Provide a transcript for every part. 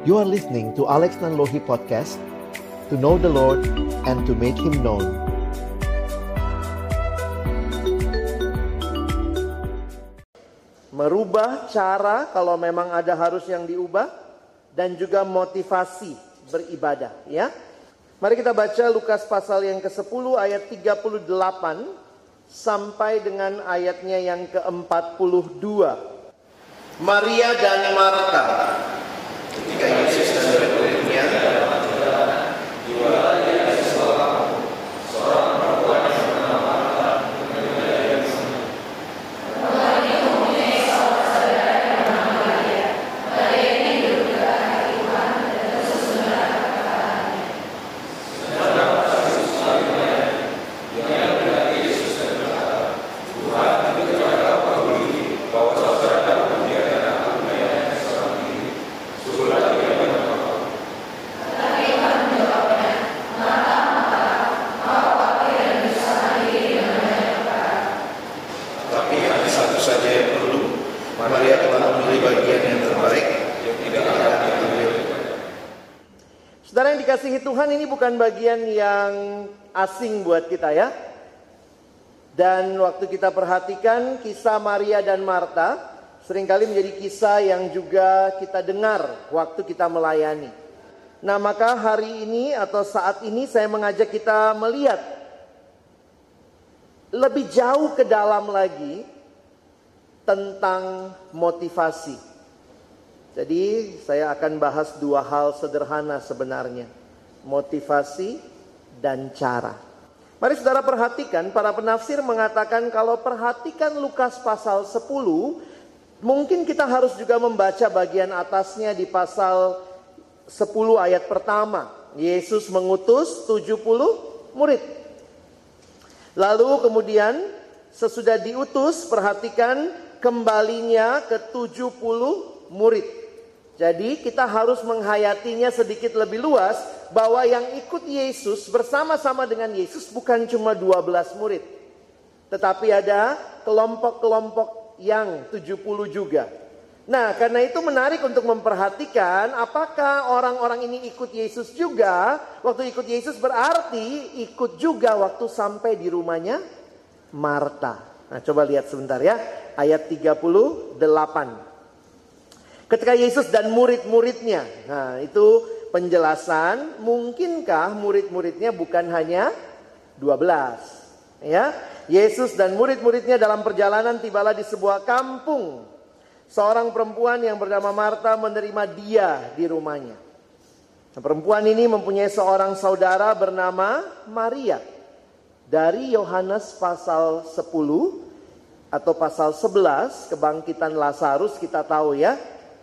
You are listening to Alex Nanlohi Podcast To know the Lord and to make Him known Merubah cara kalau memang ada harus yang diubah Dan juga motivasi beribadah ya Mari kita baca Lukas pasal yang ke-10 ayat 38 sampai dengan ayatnya yang ke-42. Maria dan Marta ketika Yesus dan murid-muridnya Tapi ada satu saja yang perlu. Maria telah memilih bagian yang terbaik yang tidak akan diambil. Saudara yang dikasihi Tuhan ini bukan bagian yang asing buat kita ya. Dan waktu kita perhatikan kisah Maria dan Marta sering kali menjadi kisah yang juga kita dengar waktu kita melayani. Nah maka hari ini atau saat ini saya mengajak kita melihat lebih jauh ke dalam lagi tentang motivasi. Jadi saya akan bahas dua hal sederhana sebenarnya. Motivasi dan cara. Mari saudara perhatikan, para penafsir mengatakan kalau perhatikan Lukas pasal 10, mungkin kita harus juga membaca bagian atasnya di pasal 10 ayat pertama. Yesus mengutus 70 murid. Lalu kemudian sesudah diutus perhatikan kembalinya ke 70 murid. Jadi kita harus menghayatinya sedikit lebih luas bahwa yang ikut Yesus bersama-sama dengan Yesus bukan cuma 12 murid. Tetapi ada kelompok-kelompok yang 70 juga. Nah, karena itu menarik untuk memperhatikan apakah orang-orang ini ikut Yesus juga. Waktu ikut Yesus berarti ikut juga waktu sampai di rumahnya Marta. Nah, coba lihat sebentar ya. Ayat 38. Ketika Yesus dan murid-muridnya. Nah, itu penjelasan mungkinkah murid-muridnya bukan hanya 12. Ya, Yesus dan murid-muridnya dalam perjalanan tibalah di sebuah kampung Seorang perempuan yang bernama Marta menerima dia di rumahnya. Nah, perempuan ini mempunyai seorang saudara bernama Maria. Dari Yohanes pasal 10 atau pasal 11 kebangkitan Lazarus kita tahu ya.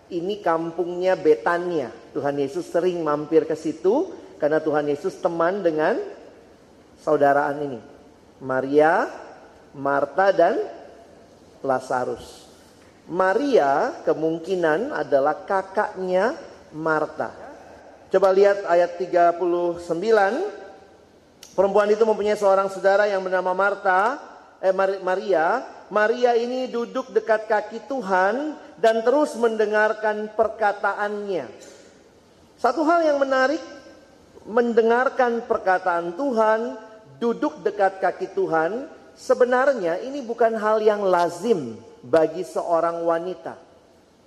Ini kampungnya Betania. Tuhan Yesus sering mampir ke situ karena Tuhan Yesus teman dengan saudaraan ini. Maria, Marta dan Lazarus. Maria kemungkinan adalah kakaknya Marta. Coba lihat ayat 39. Perempuan itu mempunyai seorang saudara yang bernama Marta, eh Maria. Maria ini duduk dekat kaki Tuhan dan terus mendengarkan perkataannya. Satu hal yang menarik, mendengarkan perkataan Tuhan, duduk dekat kaki Tuhan, sebenarnya ini bukan hal yang lazim bagi seorang wanita.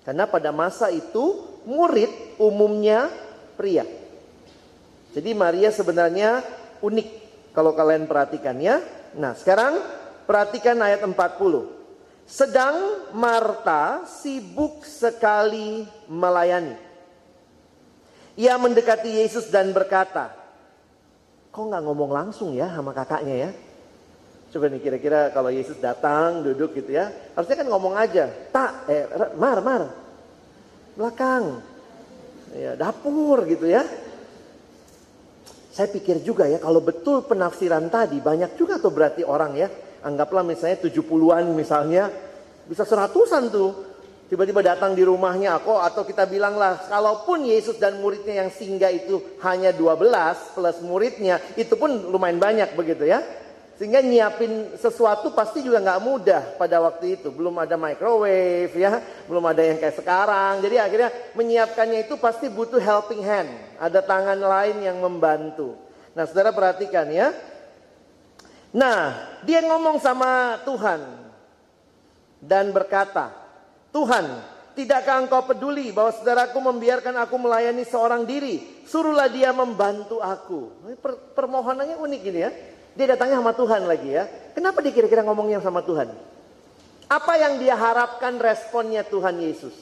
Karena pada masa itu murid umumnya pria. Jadi Maria sebenarnya unik kalau kalian perhatikan ya. Nah sekarang perhatikan ayat 40. Sedang Marta sibuk sekali melayani. Ia mendekati Yesus dan berkata, kok nggak ngomong langsung ya sama kakaknya ya? Coba nih kira-kira kalau Yesus datang duduk gitu ya. Harusnya kan ngomong aja. Tak, eh, mar, mar. Belakang. Ya, dapur gitu ya. Saya pikir juga ya kalau betul penafsiran tadi banyak juga tuh berarti orang ya. Anggaplah misalnya 70-an misalnya. Bisa seratusan tuh. Tiba-tiba datang di rumahnya aku atau kita bilanglah kalaupun Yesus dan muridnya yang singgah itu hanya 12 plus muridnya itu pun lumayan banyak begitu ya. Sehingga nyiapin sesuatu pasti juga nggak mudah pada waktu itu. Belum ada microwave ya, belum ada yang kayak sekarang. Jadi akhirnya menyiapkannya itu pasti butuh helping hand. Ada tangan lain yang membantu. Nah saudara perhatikan ya. Nah dia ngomong sama Tuhan. Dan berkata, Tuhan tidakkah engkau peduli bahwa saudaraku membiarkan aku melayani seorang diri. Suruhlah dia membantu aku. Per permohonannya unik ini ya. Dia datangnya sama Tuhan lagi ya. Kenapa dia kira-kira ngomongnya sama Tuhan? Apa yang dia harapkan responnya Tuhan Yesus?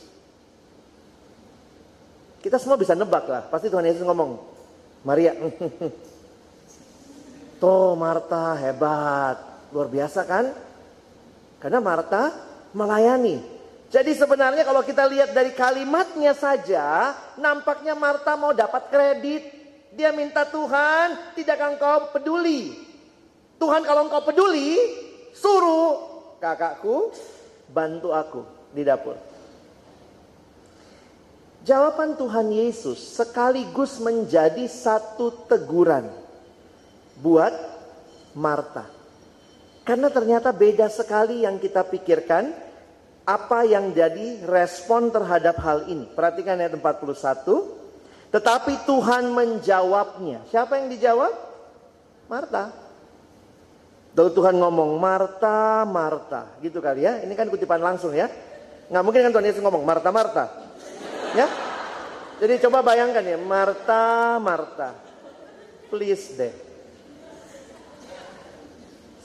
Kita semua bisa nebak lah. Pasti Tuhan Yesus ngomong, Maria, tuh Marta hebat, luar biasa kan? Karena Marta melayani. Jadi sebenarnya kalau kita lihat dari kalimatnya saja, nampaknya Marta mau dapat kredit. Dia minta Tuhan, tidak engkau peduli Tuhan kalau engkau peduli, suruh kakakku bantu aku di dapur. Jawaban Tuhan Yesus sekaligus menjadi satu teguran buat Marta. Karena ternyata beda sekali yang kita pikirkan apa yang jadi respon terhadap hal ini. Perhatikan ayat 41. Tetapi Tuhan menjawabnya. Siapa yang dijawab? Marta. Lalu Tuhan ngomong, Marta, Marta. Gitu kali ya. Ini kan kutipan langsung ya. Nggak mungkin kan Tuhan Yesus ngomong, Marta, Marta. Ya. Jadi coba bayangkan ya, Marta, Marta. Please deh.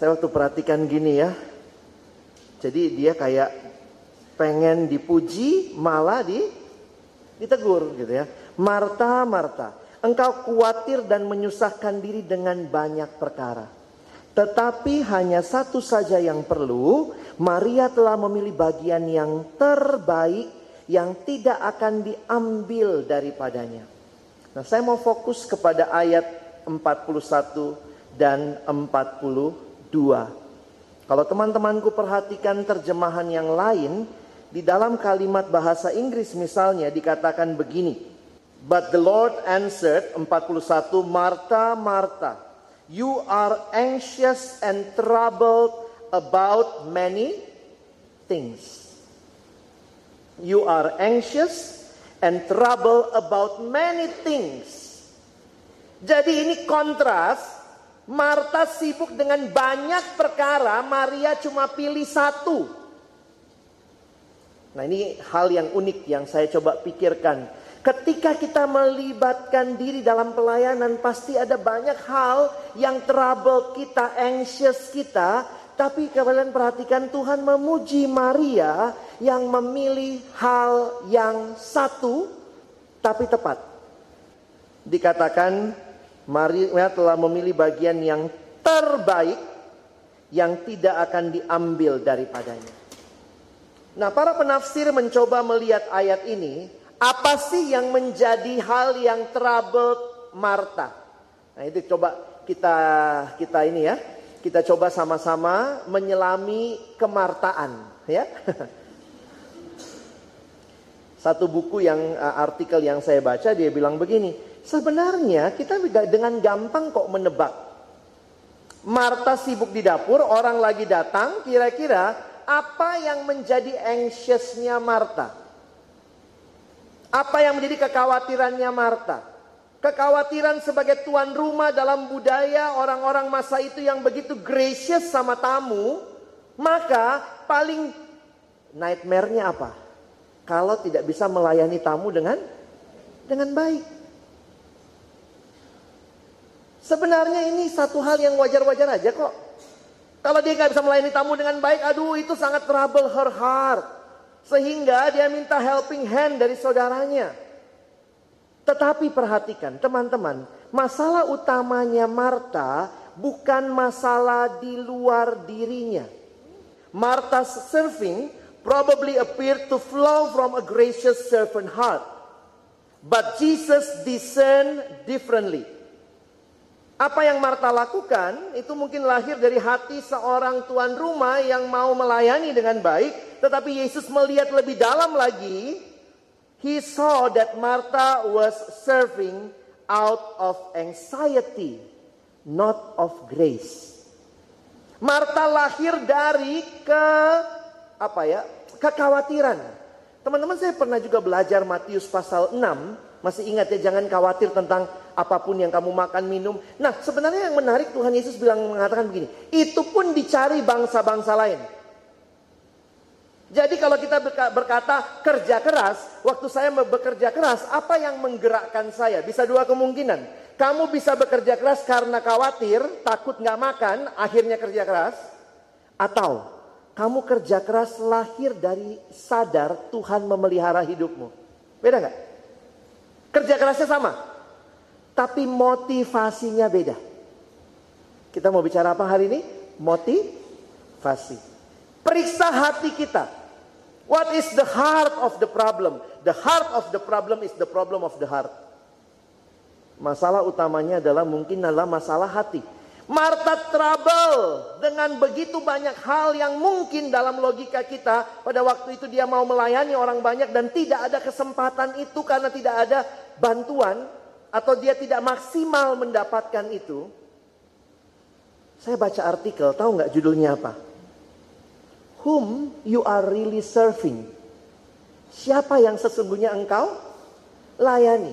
Saya waktu perhatikan gini ya. Jadi dia kayak pengen dipuji, malah di ditegur gitu ya. Marta, Marta. Engkau khawatir dan menyusahkan diri dengan banyak perkara. Tetapi hanya satu saja yang perlu, Maria telah memilih bagian yang terbaik yang tidak akan diambil daripadanya. Nah, saya mau fokus kepada ayat 41 dan 42. Kalau teman-temanku perhatikan terjemahan yang lain, di dalam kalimat bahasa Inggris misalnya dikatakan begini. But the Lord answered 41 Marta Marta You are anxious and troubled about many things. You are anxious and troubled about many things. Jadi ini kontras. Marta sibuk dengan banyak perkara, Maria cuma pilih satu. Nah ini hal yang unik yang saya coba pikirkan Ketika kita melibatkan diri dalam pelayanan pasti ada banyak hal yang trouble kita, anxious kita. Tapi kalian perhatikan Tuhan memuji Maria yang memilih hal yang satu tapi tepat. Dikatakan Maria telah memilih bagian yang terbaik yang tidak akan diambil daripadanya. Nah para penafsir mencoba melihat ayat ini apa sih yang menjadi hal yang troubled Marta? Nah itu coba kita kita ini ya, kita coba sama-sama menyelami kemartaan ya. Satu buku yang uh, artikel yang saya baca dia bilang begini, sebenarnya kita dengan gampang kok menebak. Marta sibuk di dapur, orang lagi datang, kira-kira apa yang menjadi anxiousnya Marta? Apa yang menjadi kekhawatirannya Marta? Kekhawatiran sebagai tuan rumah dalam budaya orang-orang masa itu yang begitu gracious sama tamu, maka paling nightmare-nya apa? Kalau tidak bisa melayani tamu dengan dengan baik. Sebenarnya ini satu hal yang wajar-wajar aja kok. Kalau dia nggak bisa melayani tamu dengan baik, aduh itu sangat trouble her heart. Sehingga dia minta helping hand dari saudaranya. Tetapi perhatikan teman-teman, masalah utamanya Marta bukan masalah di luar dirinya. Martha's serving probably appeared to flow from a gracious servant heart. But Jesus discerned differently. Apa yang Marta lakukan itu mungkin lahir dari hati seorang tuan rumah yang mau melayani dengan baik, tetapi Yesus melihat lebih dalam lagi. He saw that Martha was serving out of anxiety, not of grace. Marta lahir dari ke apa ya? kekhawatiran. Teman-teman saya pernah juga belajar Matius pasal 6, masih ingat ya jangan khawatir tentang apa pun yang kamu makan minum. Nah, sebenarnya yang menarik Tuhan Yesus bilang mengatakan begini, itu pun dicari bangsa-bangsa lain. Jadi kalau kita berkata kerja keras, waktu saya bekerja keras, apa yang menggerakkan saya? Bisa dua kemungkinan. Kamu bisa bekerja keras karena khawatir, takut nggak makan, akhirnya kerja keras. Atau kamu kerja keras lahir dari sadar Tuhan memelihara hidupmu. Beda nggak? Kerja kerasnya sama, tapi motivasinya beda. Kita mau bicara apa hari ini? Motivasi. Periksa hati kita. What is the heart of the problem? The heart of the problem is the problem of the heart. Masalah utamanya adalah mungkin adalah masalah hati. Marta trouble dengan begitu banyak hal yang mungkin dalam logika kita pada waktu itu dia mau melayani orang banyak dan tidak ada kesempatan itu karena tidak ada bantuan atau dia tidak maksimal mendapatkan itu. Saya baca artikel, tahu nggak judulnya apa? whom you are really serving. Siapa yang sesungguhnya engkau layani.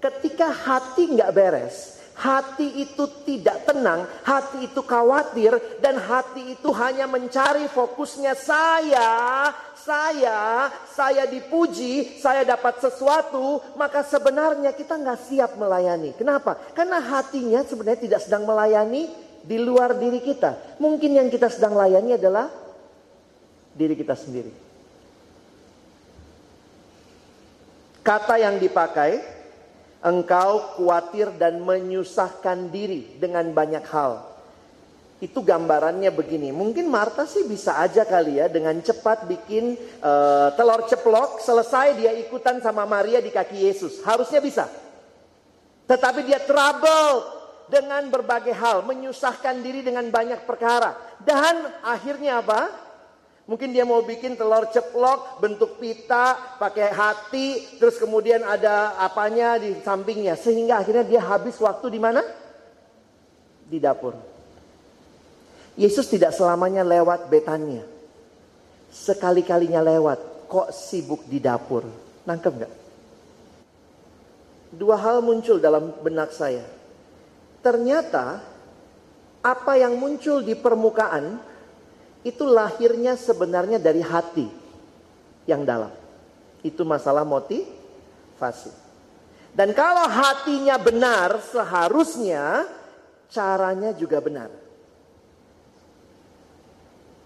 Ketika hati nggak beres, hati itu tidak tenang, hati itu khawatir, dan hati itu hanya mencari fokusnya saya, saya, saya dipuji, saya dapat sesuatu, maka sebenarnya kita nggak siap melayani. Kenapa? Karena hatinya sebenarnya tidak sedang melayani di luar diri kita. Mungkin yang kita sedang layani adalah diri kita sendiri. Kata yang dipakai, engkau khawatir dan menyusahkan diri dengan banyak hal. Itu gambarannya begini. Mungkin Marta sih bisa aja kali ya dengan cepat bikin uh, telur ceplok, selesai dia ikutan sama Maria di kaki Yesus. Harusnya bisa. Tetapi dia trouble dengan berbagai hal, menyusahkan diri dengan banyak perkara. Dan akhirnya apa? Mungkin dia mau bikin telur ceplok bentuk pita, pakai hati, terus kemudian ada apanya di sampingnya. Sehingga akhirnya dia habis waktu di mana? Di dapur. Yesus tidak selamanya lewat Betania. Sekali-kalinya lewat, kok sibuk di dapur. Nangkep gak? Dua hal muncul dalam benak saya. Ternyata apa yang muncul di permukaan itu lahirnya sebenarnya dari hati yang dalam. Itu masalah motivasi. Dan kalau hatinya benar, seharusnya caranya juga benar.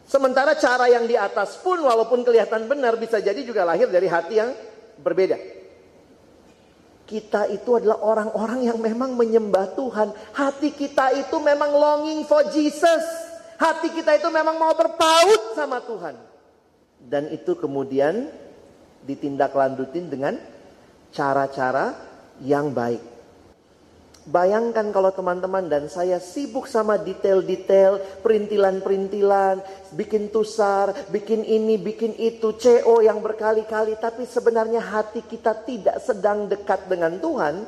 Sementara cara yang di atas pun walaupun kelihatan benar bisa jadi juga lahir dari hati yang berbeda. Kita itu adalah orang-orang yang memang menyembah Tuhan. Hati kita itu memang longing for Jesus. Hati kita itu memang mau berpaut sama Tuhan. Dan itu kemudian ditindaklanjutin dengan cara-cara yang baik. Bayangkan kalau teman-teman dan saya sibuk sama detail-detail, perintilan-perintilan, bikin tusar, bikin ini, bikin itu, CO yang berkali-kali. Tapi sebenarnya hati kita tidak sedang dekat dengan Tuhan.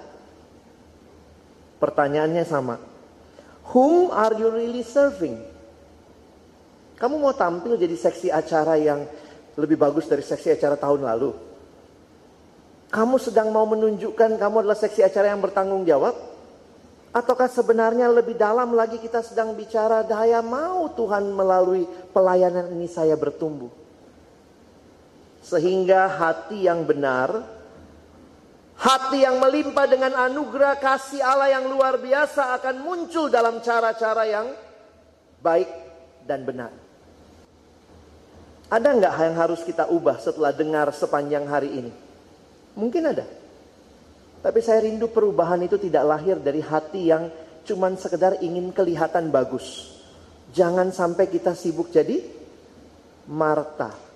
Pertanyaannya sama. Whom are you really serving? Kamu mau tampil jadi seksi acara yang lebih bagus dari seksi acara tahun lalu? Kamu sedang mau menunjukkan kamu adalah seksi acara yang bertanggung jawab? Ataukah sebenarnya lebih dalam lagi kita sedang bicara daya mau Tuhan melalui pelayanan ini saya bertumbuh? Sehingga hati yang benar, hati yang melimpah dengan anugerah kasih Allah yang luar biasa akan muncul dalam cara-cara yang baik dan benar. Ada nggak yang harus kita ubah setelah dengar sepanjang hari ini? Mungkin ada. Tapi saya rindu perubahan itu tidak lahir dari hati yang cuman sekedar ingin kelihatan bagus. Jangan sampai kita sibuk jadi Marta